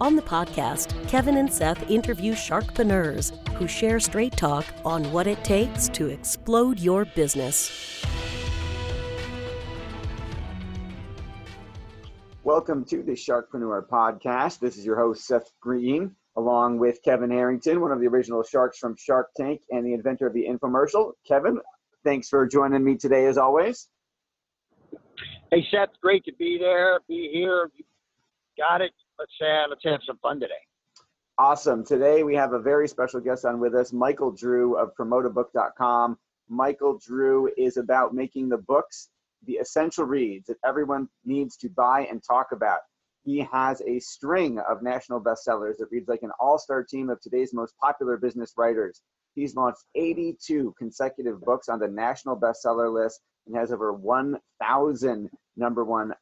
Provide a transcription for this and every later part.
On the podcast, Kevin and Seth interview sharkpreneurs who share straight talk on what it takes to explode your business. Welcome to the Sharkpreneur podcast. This is your host, Seth Green, along with Kevin Harrington, one of the original sharks from Shark Tank and the inventor of the infomercial. Kevin, thanks for joining me today, as always. Hey, Seth, great to be there, be here. You got it let's uh, let's have some fun today. Awesome. Today we have a very special guest on with us, Michael Drew of PromoteAbook.com. Michael Drew is about making the books the essential reads that everyone needs to buy and talk about. He has a string of national bestsellers that reads like an all-star team of today's most popular business writers. He's launched 82 consecutive books on the national bestseller list and has over 1,000 number one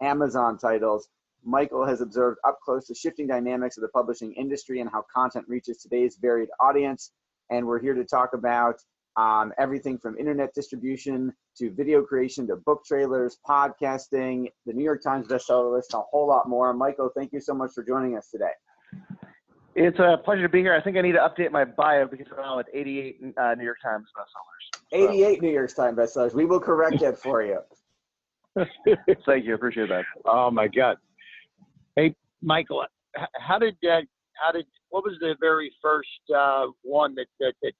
Amazon titles. Michael has observed up close the shifting dynamics of the publishing industry and how content reaches today's varied audience. And we're here to talk about um, everything from internet distribution to video creation to book trailers, podcasting, the New York Times bestseller list, a whole lot more. Michael, thank you so much for joining us today. It's a pleasure to be here. I think I need to update my bio because I'm now at 88 uh, New York Times bestsellers. 88 New York Times bestsellers. We will correct that for you. Thank you. Appreciate that. Oh my God. Michael, how did that? How did what was the very first uh, one that, that that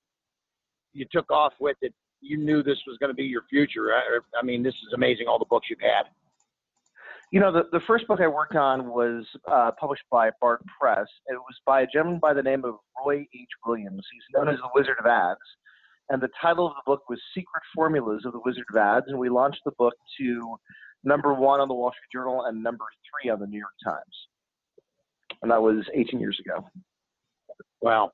you took off with that you knew this was going to be your future? I, I mean, this is amazing. All the books you've had. You know, the, the first book I worked on was uh, published by Bard Press. It was by a gentleman by the name of Roy H. Williams. He's known as the Wizard of Ads. And the title of the book was Secret Formulas of the Wizard of Ads. And we launched the book to number one on the Wall Street Journal, and number three on the New York Times. And that was 18 years ago. Wow.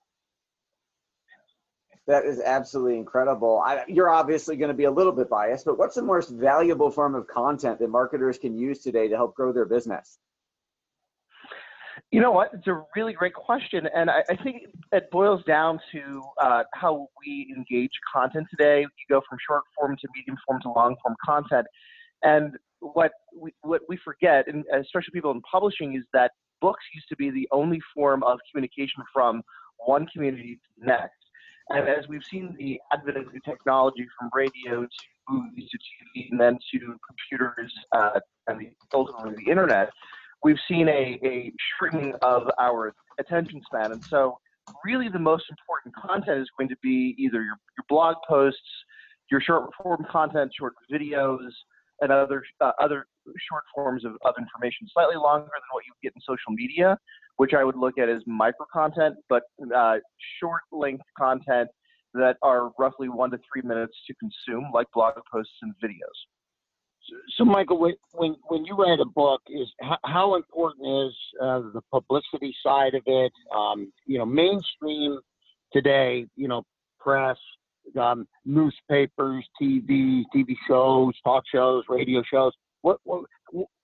That is absolutely incredible. I, you're obviously going to be a little bit biased, but what's the most valuable form of content that marketers can use today to help grow their business? You know what? It's a really great question. And I, I think it boils down to uh, how we engage content today. You go from short form to medium form to long form content. And what we, what we forget, and especially people in publishing, is that books used to be the only form of communication from one community to the next. And as we've seen the advent of new technology from radio to movies to TV and then to computers uh, and the, ultimately the internet, we've seen a, a shrinking of our attention span. And so, really, the most important content is going to be either your, your blog posts, your short form content, short videos, and other uh, other short forms of, of information, slightly longer than what you get in social media, which I would look at as micro content, but uh, short length content that are roughly one to three minutes to consume, like blog posts and videos. So, Michael, when when you write a book, is how, how important is uh, the publicity side of it? Um, you know, mainstream today, you know, press, um, newspapers, TV, TV shows, talk shows, radio shows. What, what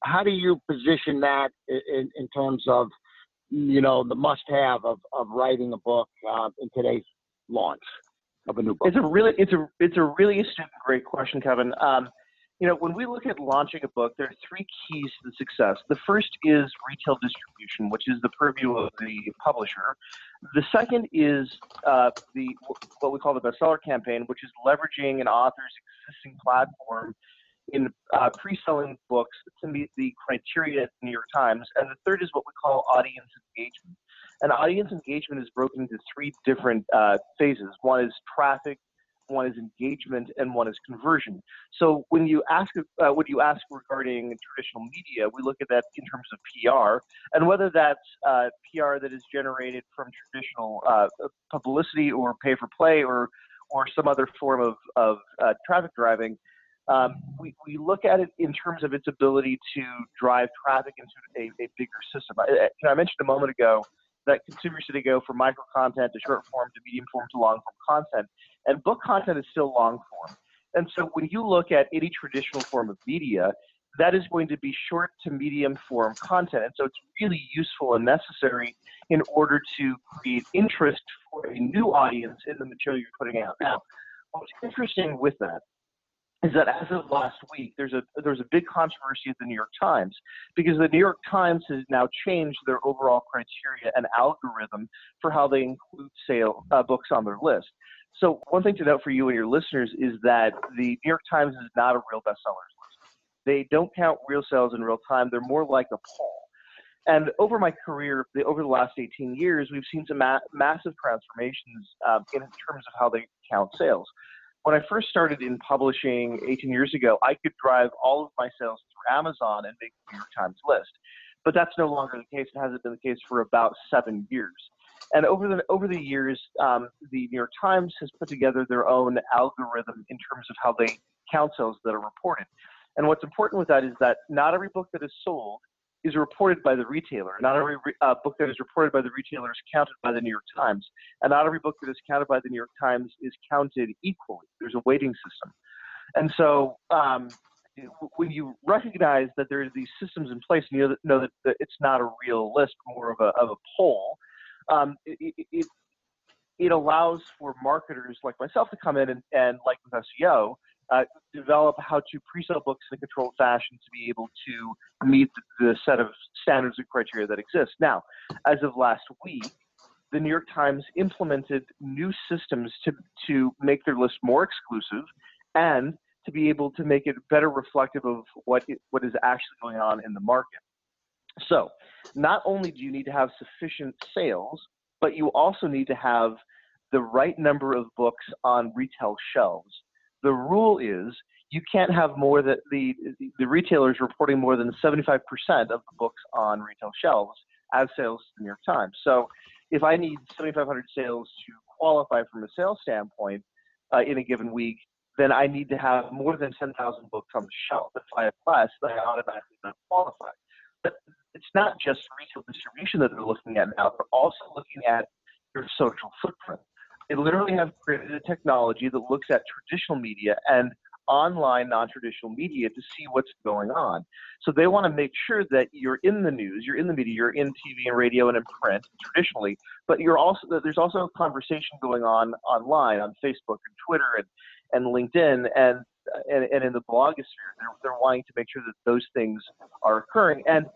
how do you position that in, in terms of you know the must-have of, of writing a book uh, in today's launch of a new book? It's a really it's a it's a really astute, great question, Kevin. Um, you know, when we look at launching a book, there are three keys to success. The first is retail distribution, which is the purview of the publisher. The second is uh, the what we call the bestseller campaign, which is leveraging an author's existing platform in uh, pre-selling books to meet the criteria at the New York Times. And the third is what we call audience engagement. And audience engagement is broken into three different uh, phases. One is traffic, one is engagement, and one is conversion. So when you ask uh, when you ask regarding traditional media, we look at that in terms of PR, and whether that's uh, PR that is generated from traditional uh, publicity or pay for play or or some other form of, of uh, traffic driving. Um, we, we look at it in terms of its ability to drive traffic into a, a bigger system. I, you know, I mentioned a moment ago that consumers today go from micro content to short form to medium form to long form content, and book content is still long form. And so when you look at any traditional form of media, that is going to be short to medium form content. And so it's really useful and necessary in order to create interest for a new audience in the material you're putting out. Now, what's interesting with that is that as of last week, there's a there's a big controversy at the New York Times because the New York Times has now changed their overall criteria and algorithm for how they include sale uh, books on their list. So one thing to note for you and your listeners is that the New York Times is not a real bestsellers list. They don't count real sales in real time. They're more like a poll. And over my career, over the last 18 years, we've seen some ma- massive transformations um, in terms of how they count sales when I first started in publishing 18 years ago, I could drive all of my sales through Amazon and make the New York Times list. But that's no longer the case. It hasn't been the case for about seven years. And over the over the years, um, the New York Times has put together their own algorithm in terms of how they count sales that are reported. And what's important with that is that not every book that is sold is reported by the retailer. Not every uh, book that is reported by the retailer is counted by the New York Times, and not every book that is counted by the New York Times is counted equally. There's a weighting system, and so um, when you recognize that there are these systems in place, and you know that, that it's not a real list, more of a of a poll, um, it, it, it allows for marketers like myself to come in and, and like with SEO, uh, develop how to pre-sell books in a controlled fashion to be able to meet the, set of standards and criteria that exist. Now, as of last week, the New York Times implemented new systems to, to make their list more exclusive and to be able to make it better reflective of what, it, what is actually going on in the market. So, not only do you need to have sufficient sales, but you also need to have the right number of books on retail shelves the rule is you can't have more that the the retailers reporting more than 75% of the books on retail shelves as sales to the New York Times. So if I need 7,500 sales to qualify from a sales standpoint uh, in a given week, then I need to have more than 10,000 books on the shelf. If I have less, then I automatically don't qualify. But it's not just retail distribution that they're looking at now. They're also looking at your social footprint. They literally have created a technology that looks at traditional media and online non-traditional media to see what's going on. So they want to make sure that you're in the news, you're in the media, you're in TV and radio and in print traditionally, but you're also there's also a conversation going on online on Facebook and Twitter and and LinkedIn and and, and in the blogosphere. They're, they're wanting to make sure that those things are occurring and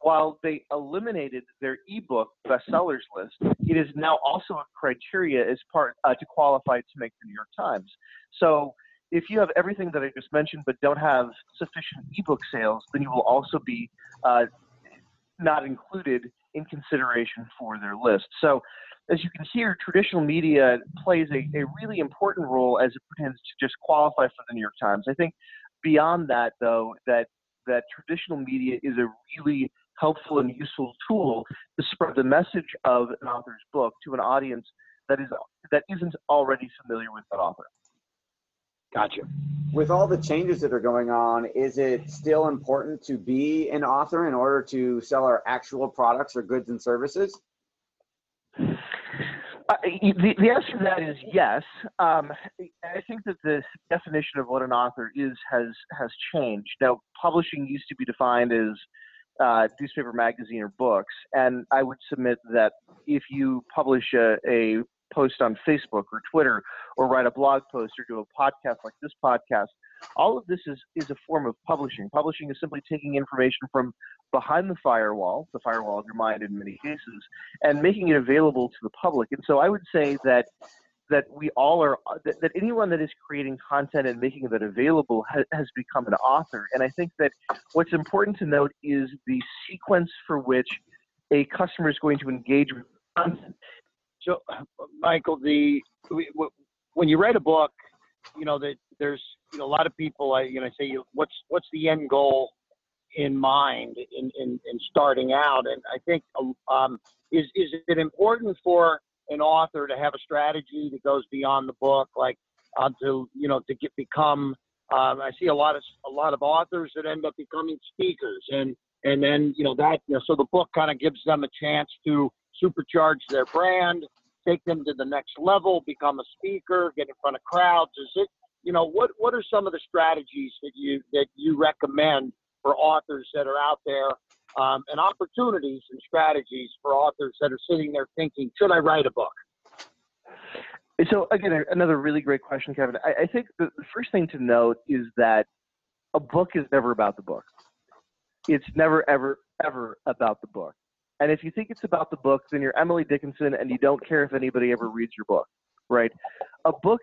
while they eliminated their ebook bestsellers list, it is now also a criteria as part uh, to qualify to make the New York Times. So if you have everything that I just mentioned but don't have sufficient ebook sales, then you will also be uh, not included in consideration for their list. So as you can hear, traditional media plays a, a really important role as it pertains to just qualify for the New York Times. I think beyond that, though, that that traditional media is a really helpful and useful tool to spread the message of an author's book to an audience that is that isn't already familiar with that author. Gotcha. With all the changes that are going on, is it still important to be an author in order to sell our actual products or goods and services? Uh, the, the answer to that is yes. Um, I think that the definition of what an author is has has changed. Now, publishing used to be defined as uh, newspaper, magazine, or books. And I would submit that if you publish a, a post on Facebook or Twitter or write a blog post or do a podcast like this podcast, all of this is, is a form of publishing. Publishing is simply taking information from behind the firewall, the firewall of your mind in many cases, and making it available to the public. And so I would say that that we all are that, that anyone that is creating content and making that available ha, has become an author. And i think that what's important to note is the sequence for which a customer is going to engage with content. So michael the when you write a book you know that there's you know, a lot of people I you know say what's what's the end goal in mind in, in, in starting out? And i think um, is is it important for an author to have a strategy that goes beyond the book, like uh, to you know to get become. Um, I see a lot of a lot of authors that end up becoming speakers, and and then you know that you know so the book kind of gives them a chance to supercharge their brand, take them to the next level, become a speaker, get in front of crowds? Is it, you know, what what are some of the strategies that you that you recommend for authors that are out there, um, and opportunities and strategies for authors that are sitting there thinking, should I write a book? So again, another really great question, Kevin. I, I think the, first thing to note is that a book is never about the book. It's never, ever, ever about the book. And if you think it's about the book, then you're Emily Dickinson and you don't care if anybody ever reads your book, right? A book,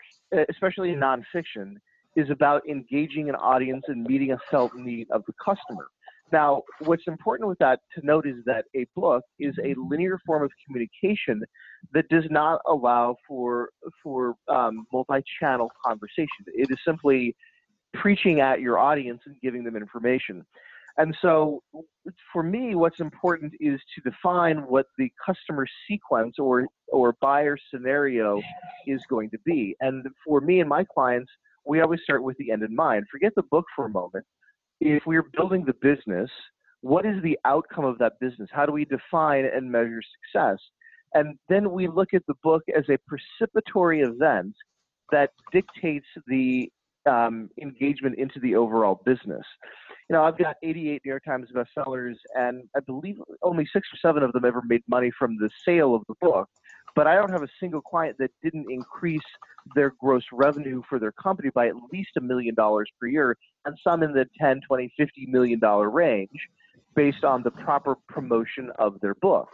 especially in nonfiction, is about engaging an audience and meeting a felt need of the customer. Now, what's important with that to note is that a book is a linear form of communication that does not allow for for um, multi-channel conversation. It is simply preaching at your audience and giving them information. And so, for me, what's important is to define what the customer sequence or or buyer scenario is going to be. And for me and my clients, we always start with the end in mind. Forget the book for a moment. If we're building the business, what is the outcome of that business? How do we define and measure success? And then we look at the book as a precipitory event that dictates the um, engagement into the overall business. You know, I've got 88 New York Times bestsellers, and I believe only six or seven of them ever made money from the sale of the book. But I don't have a single client that didn't increase their gross revenue for their company by at least a million dollars per year, and some in the 10, 20, 50 million dollar range based on the proper promotion of their book.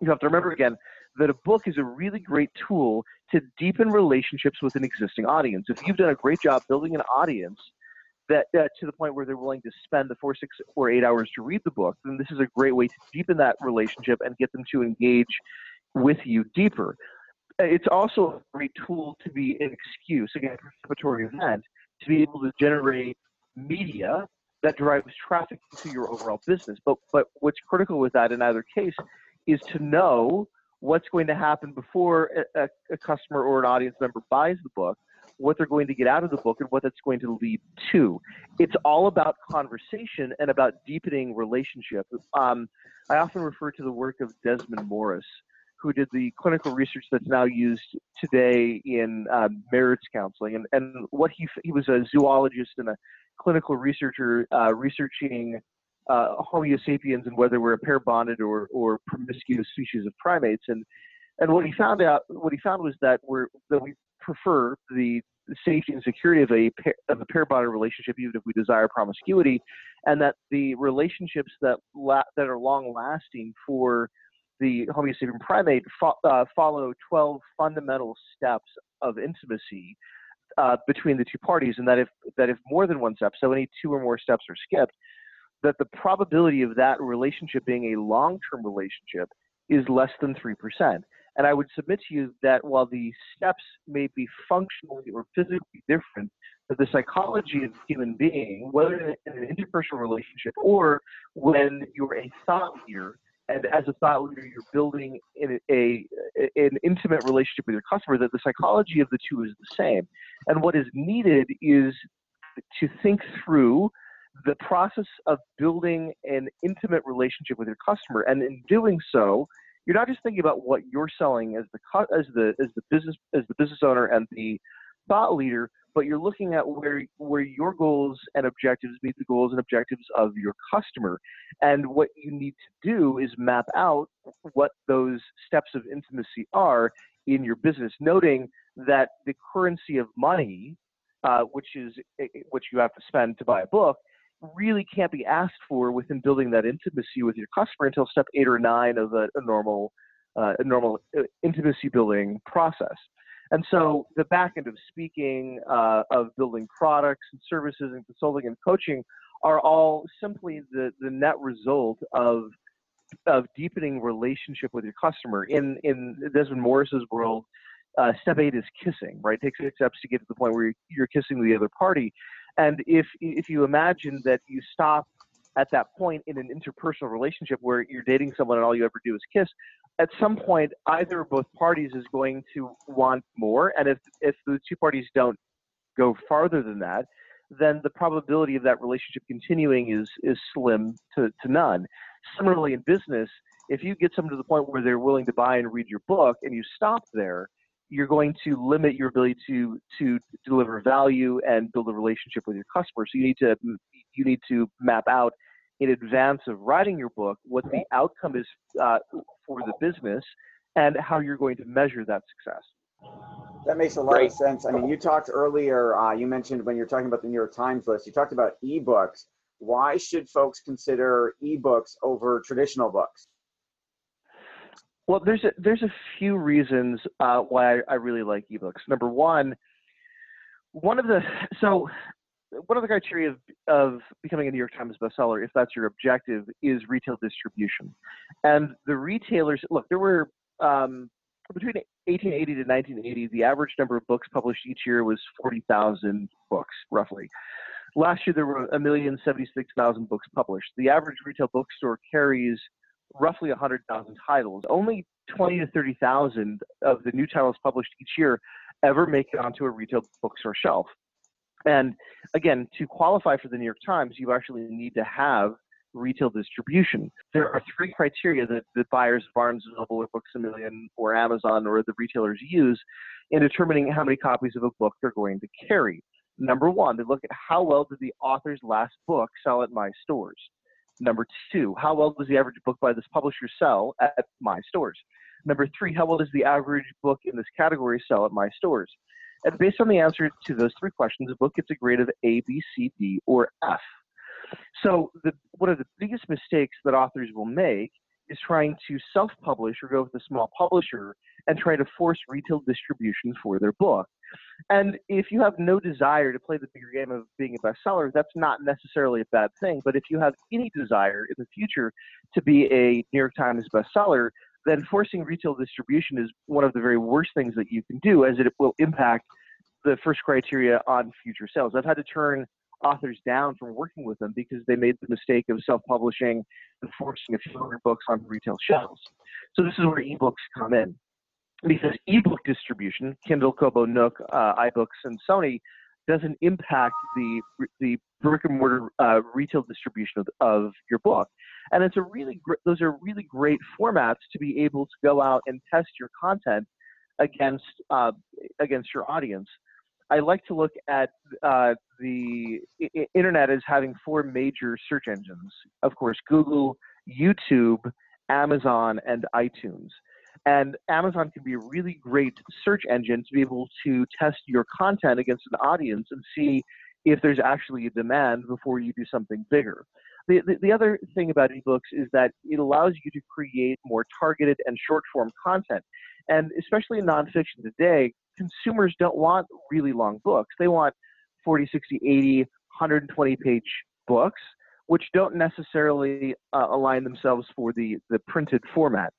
You have to remember again that a book is a really great tool to deepen relationships with an existing audience. If you've done a great job building an audience that uh, to the point where they're willing to spend the four, six, or eight hours to read the book, then this is a great way to deepen that relationship and get them to engage with you deeper. It's also a great tool to be an excuse, again, a participatory event, to be able to generate media that drives traffic to your overall business. But but what's critical with that in either case is to know what's going to happen before a, a, customer or an audience member buys the book, what they're going to get out of the book, and what that's going to lead to. It's all about conversation and about deepening relationship. Um, I often refer to the work of Desmond Morris, who did the clinical research that's now used today in marriage counseling. And, and what he, he was a zoologist and a clinical researcher uh, researching uh, Homo sapiens and whether we're a pair bonded or, or promiscuous species of primates. And, and what he found out, what he found was that we're, that we prefer the safety and security of a pair, of a pair bonded relationship, even if we desire promiscuity, and that the relationships that la- that are long lasting for the Homo primate fo- uh, follow 12 fundamental steps of intimacy uh, between the two parties, and that if that if more than one step, so any two or more steps are skipped, that the probability of that relationship being a long-term relationship is less than three percent. And I would submit to you that while the steps may be functionally or physically different, that the psychology of the human being, whether in an interpersonal relationship or when you're a thought leader, and as a thought leader, you're building a, a, an intimate relationship with your customer, that the psychology of the two is the same. And what is needed is to think through the process of building an intimate relationship with your customer. And in doing so, you're not just thinking about what you're selling as the as the as the business as the business owner and the thought leader, but you're looking at where where your goals and objectives meet the goals and objectives of your customer. And what you need to do is map out what those steps of intimacy are in your business, noting that the currency of money, uh, which is eh, eh, which you have to spend to buy a book, really can't be asked for within building that intimacy with your customer until step eight or nine of a, a normal uh, a normal uh, intimacy building process. And so the back end of speaking, uh, of building products and services and consulting and coaching are all simply the, the net result of of deepening relationship with your customer. In in Desmond Morris's world, uh, step eight is kissing, right? It takes six steps to get to the point where you're kissing the other party. And if if you imagine that you stop at that point in an interpersonal relationship where you're dating someone and all you ever do is kiss, at some point either or both parties is going to want more. And if if the two parties don't go farther than that, then the probability of that relationship continuing is is slim to, to none. Similarly in business, If you get someone to the point where they're willing to buy and read your book and you stop there, you're going to limit your ability to to deliver value and build a relationship with your customer. So you need to you need to map out in advance of writing your book what the outcome is uh, for the business and how you're going to measure that success. That makes a lot Great. of sense. I mean, you talked earlier. Uh, you mentioned when you're talking about the New York Times list, you talked about ebooks. Why should folks consider ebooks over traditional books? Well, there's a, there's a few reasons uh, why I, I, really like ebooks. Number one, one of the so one of the criteria of, of becoming a New York Times bestseller, if that's your objective, is retail distribution. And the retailers, look, there were um, between 1880 to 1980, the average number of books published each year was 40,000 books, roughly. Last year, there were a million seventy-six thousand books published. The average retail bookstore carries roughly 100,000 titles. Only 20 to 30,000 of the new titles published each year ever make it onto a retail bookstore shelf. And again, to qualify for the New York Times, you actually need to have retail distribution. There are three criteria that, that buyers of Barnes & Noble or Books A Million or Amazon or the retailers use in determining how many copies of a book they're going to carry. Number one, they look at how well did the author's last book sell at my stores. Number two, how well does the average book by this publisher sell at my stores? Number three, how well does the average book in this category sell at my stores? And based on the answer to those three questions, a book gets a grade of A, B, C, D, or F. So the, one of the biggest mistakes that authors will make is trying to self-publish or go with a small publisher and try to force retail distribution for their book. And if you have no desire to play the bigger game of being a bestseller, that's not necessarily a bad thing. But if you have any desire in the future to be a New York Times bestseller, then forcing retail distribution is one of the very worst things that you can do, as it will impact the first criteria on future sales. I've had to turn authors down from working with them because they made the mistake of self-publishing and forcing a few hundred books on retail shelves. So this is where ebooks come in because ebook distribution, Kindle, Kobo, Nook, uh, iBooks, and Sony, doesn't impact the the brick and mortar uh, retail distribution of, of your book. And it's a really gr- those are really great formats to be able to go out and test your content against uh, against your audience. I like to look at uh, the I- internet as having four major search engines. Of course, Google, YouTube, Amazon, and iTunes. And Amazon can be a really great search engine to be able to test your content against an audience and see if there's actually a demand before you do something bigger. The, the, the, other thing about ebooks is that it allows you to create more targeted and short form content. And especially in nonfiction today, consumers don't want really long books. They want 40, 60, 80, 120 page books, which don't necessarily uh, align themselves for the, the printed format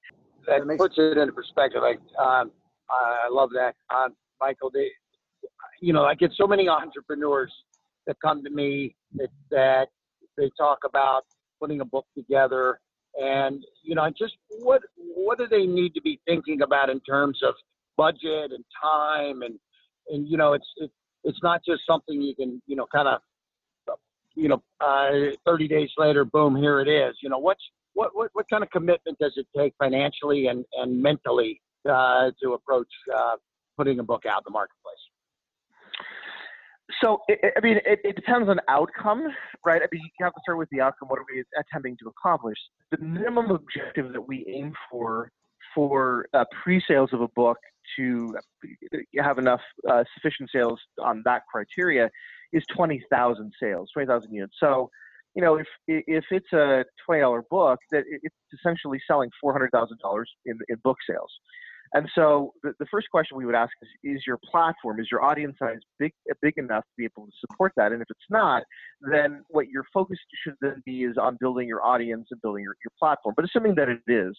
that puts it into perspective. Like, um, I love that, um, Michael. They, you know, I get so many entrepreneurs that come to me that, that they talk about putting a book together, and you know, just what what do they need to be thinking about in terms of budget and time, and and you know, it's it, it's not just something you can you know kind of you know, uh, 30 days later, boom, here it is. You know, what's what, what, what kind of commitment does it take financially and, and mentally uh, to approach uh, putting a book out in the marketplace? So, it, I mean, it, it, depends on outcome, right? I mean, you have to start with the outcome. What are we attempting to accomplish? The minimum objective that we aim for for uh, pre-sales of a book to have enough uh, sufficient sales on that criteria is 20,000 sales, 20,000 units. So you know, if if it's a twenty dollar book, that it's essentially selling four hundred thousand dollars in in book sales. And so the, the first question we would ask is: Is your platform, is your audience size big big enough to be able to support that? And if it's not, then what your focus should then be is on building your audience and building your, your platform. But assuming that it is,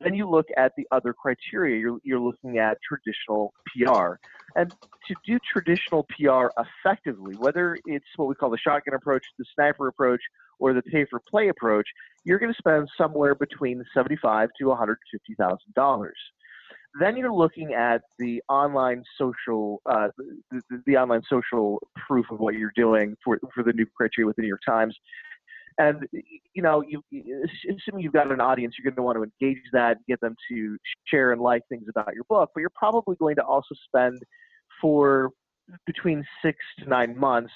then you look at the other criteria. You're, you're looking at traditional PR. And to do traditional PR effectively, whether it's what we call the shotgun approach, the sniper approach, or the pay for play approach, you're going to spend somewhere between seventy-five to one hundred fifty thousand dollars. Then you're looking at the online social, uh, the, the, the online social proof of what you're doing for for the new criteria with the New York Times And you know, you, assuming you've got an audience, you're going to want to engage that, get them to share and like things about your book. But you're probably going to also spend for between six to nine months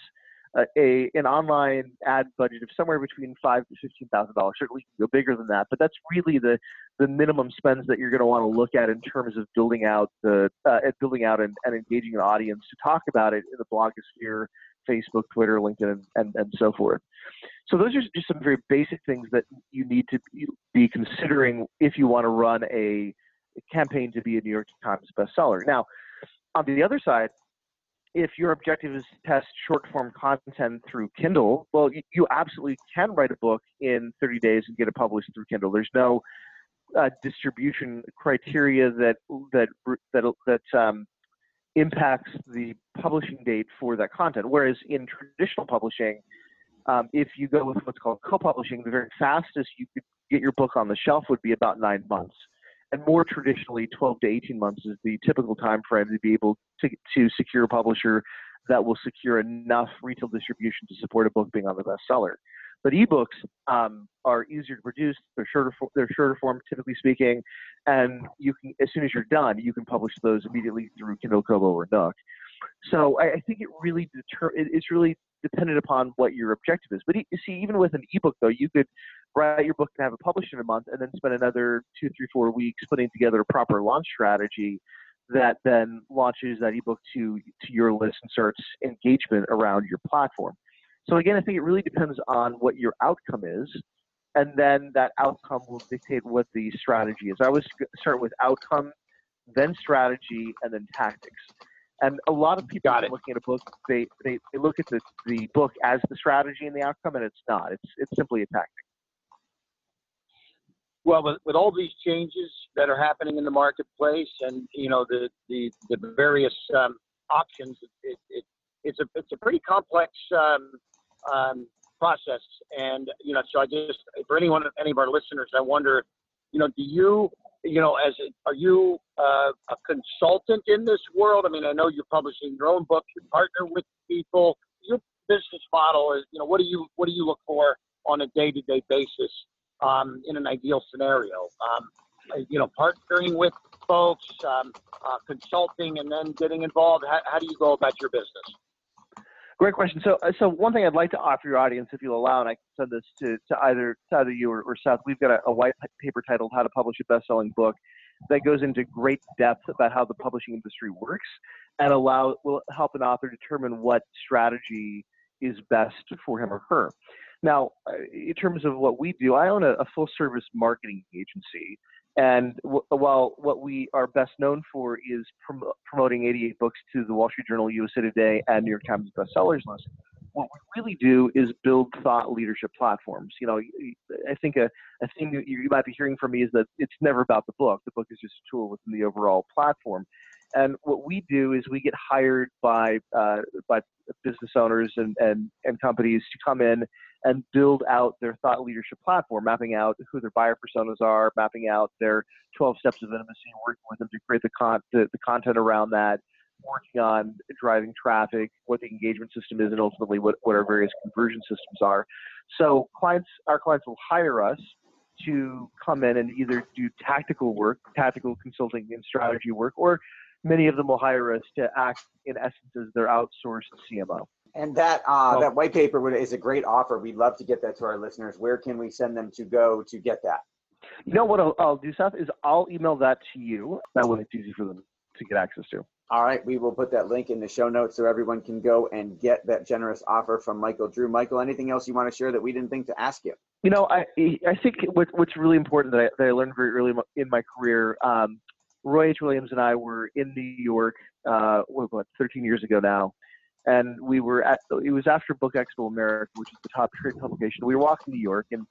a an online ad budget of somewhere between five to fifteen thousand dollars. Certainly, can go bigger than that, but that's really the the minimum spends that you're going to want to look at in terms of building out the uh, building out and, and engaging an audience to talk about it in the blogosphere, Facebook, Twitter, LinkedIn, and, and, and so forth. So those are just some very basic things that you need to be considering if you want to run a campaign to be a New York Times bestseller. Now, on the other side, if your objective is to test short form content through Kindle, well, you, absolutely can write a book in 30 days and get it published through Kindle. There's no uh, distribution criteria that that that that um, impacts the publishing date for that content. Whereas in traditional publishing, um, if you go with what's called co-publishing, the very fastest you could get your book on the shelf would be about nine months and more traditionally 12 to 18 months is the typical time frame to be able to, to secure a publisher that will secure enough retail distribution to support a book being on the bestseller. But ebooks um, are easier to produce. They're shorter. They're shorter form, typically speaking, and you can as soon as you're done, you can publish those immediately through Kindle Kobo or Nook. So I, I think it really deter. It, it's really dependent upon what your objective is. But you see, even with an ebook, though, you could write your book and have it published in a month, and then spend another two, three, four weeks putting together a proper launch strategy that then launches that ebook to to your list and starts engagement around your platform. So again, I think it really depends on what your outcome is, and then that outcome will dictate what the strategy is. I always start with outcome, then strategy, and then tactics. And a lot of people looking at a book, they, they, they look at the, the book as the strategy and the outcome, and it's not. It's it's simply a tactic. Well, with, with all these changes that are happening in the marketplace, and you know the the, the various um, options, it, it, it's a it's a pretty complex um, um, process. And you know, so I just for anyone, any of our listeners, I wonder, you know, do you you know, as are you uh, a consultant in this world? I mean, I know you're publishing your own book. You partner with people. Your business model is, you know, what do you what do you look for on a day to day basis um, in an ideal scenario. Um, you know, partnering with folks, um, uh, consulting, and then getting involved. How, how, do you go about your business? Great question. So, uh, so one thing I'd like to offer your audience, if you'll allow, and I can send this to, to either to either you or, or Seth. We've got a, a white paper titled "How to Publish a Best-Selling Book." that goes into great depth about how the publishing industry works and allow will help an author determine what strategy is best for him or her. Now, uh, in terms of what we do, I own a, a full service marketing agency. And w- while what we are best known for is prom- promoting 88 books to the Wall Street Journal, USA Today, and New York Times bestsellers list, what we really do is build thought leadership platforms. You know, I think a, a thing that you might be hearing from me is that it's never about the book. The book is just a tool within the overall platform. And what we do is we get hired by uh, by business owners and, and, and companies to come in and build out their thought leadership platform, mapping out who their buyer personas are, mapping out their 12 steps of intimacy, working with them to create the, con- the, the content around that, working on driving traffic, what the engagement system is, and ultimately what, what our various conversion systems are. So clients, our clients will hire us to come in and either do tactical work, tactical consulting and strategy work, or many of them will hire us to act in essence as their outsourced CMO. And that uh, that white paper is a great offer. We'd love to get that to our listeners. Where can we send them to go to get that? You know what I'll, I'll do, Seth, is I'll email that to you. That way it's easy for them to get access to. All right, we will put that link in the show notes so everyone can go and get that generous offer from Michael Drew. Michael, anything else you want to share that we didn't think to ask you? You know, I I think what, what's really important that I, that I learned very early in my career. Um, Roy H. Williams and I were in New York, uh, what, 13 years ago now, and we were at it was after Book Expo America, which is the top trade publication. We were walking New York, and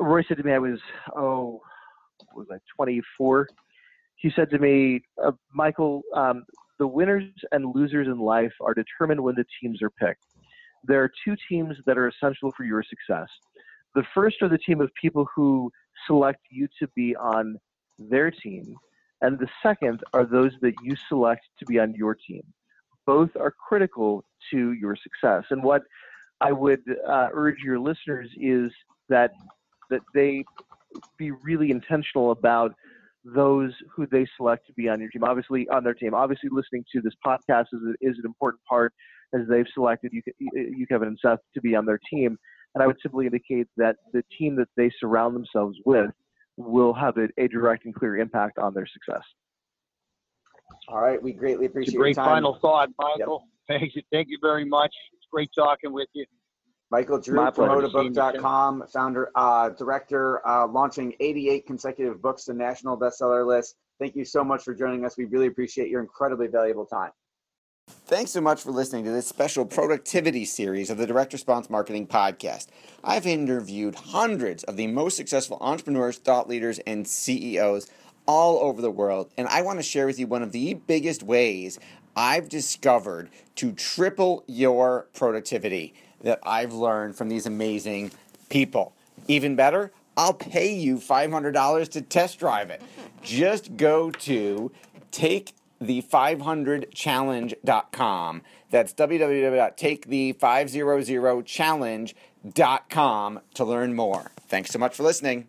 Roy said to me, I was oh, was I 24? He said to me, uh, Michael, um, the winners and losers in life are determined when the teams are picked. There are two teams that are essential for your success. The first are the team of people who select you to be on their team, and the second are those that you select to be on your team both are critical to your success. And what I would uh, urge your listeners is that that they be really intentional about those who they select to be on your team. Obviously, on their team. Obviously, listening to this podcast is, is an important part as they've selected you, you, Kevin and Seth, to be on their team. And I would simply indicate that the team that they surround themselves with will have a, a direct and clear impact on their success. All right, we greatly appreciate. It's a great final thought, Michael. Yep. Thank you, thank you very much. It's great talking with you. Michael Drew, promoteabook.com, founder, uh, director, uh, launching 88 consecutive books to national bestseller list. Thank you so much for joining us. We really appreciate your incredibly valuable time. Thanks so much for listening to this special productivity series of the Direct Response Marketing Podcast. I've interviewed hundreds of the most successful entrepreneurs, thought leaders, and CEOs all over the world, and I want to share with you one of the biggest ways I've discovered to triple your productivity that I've learned from these amazing people. Even better, I'll pay you $500 to test drive it. Just go to take the500challenge.com. That's www.takethe500challenge.com to learn more. Thanks so much for listening.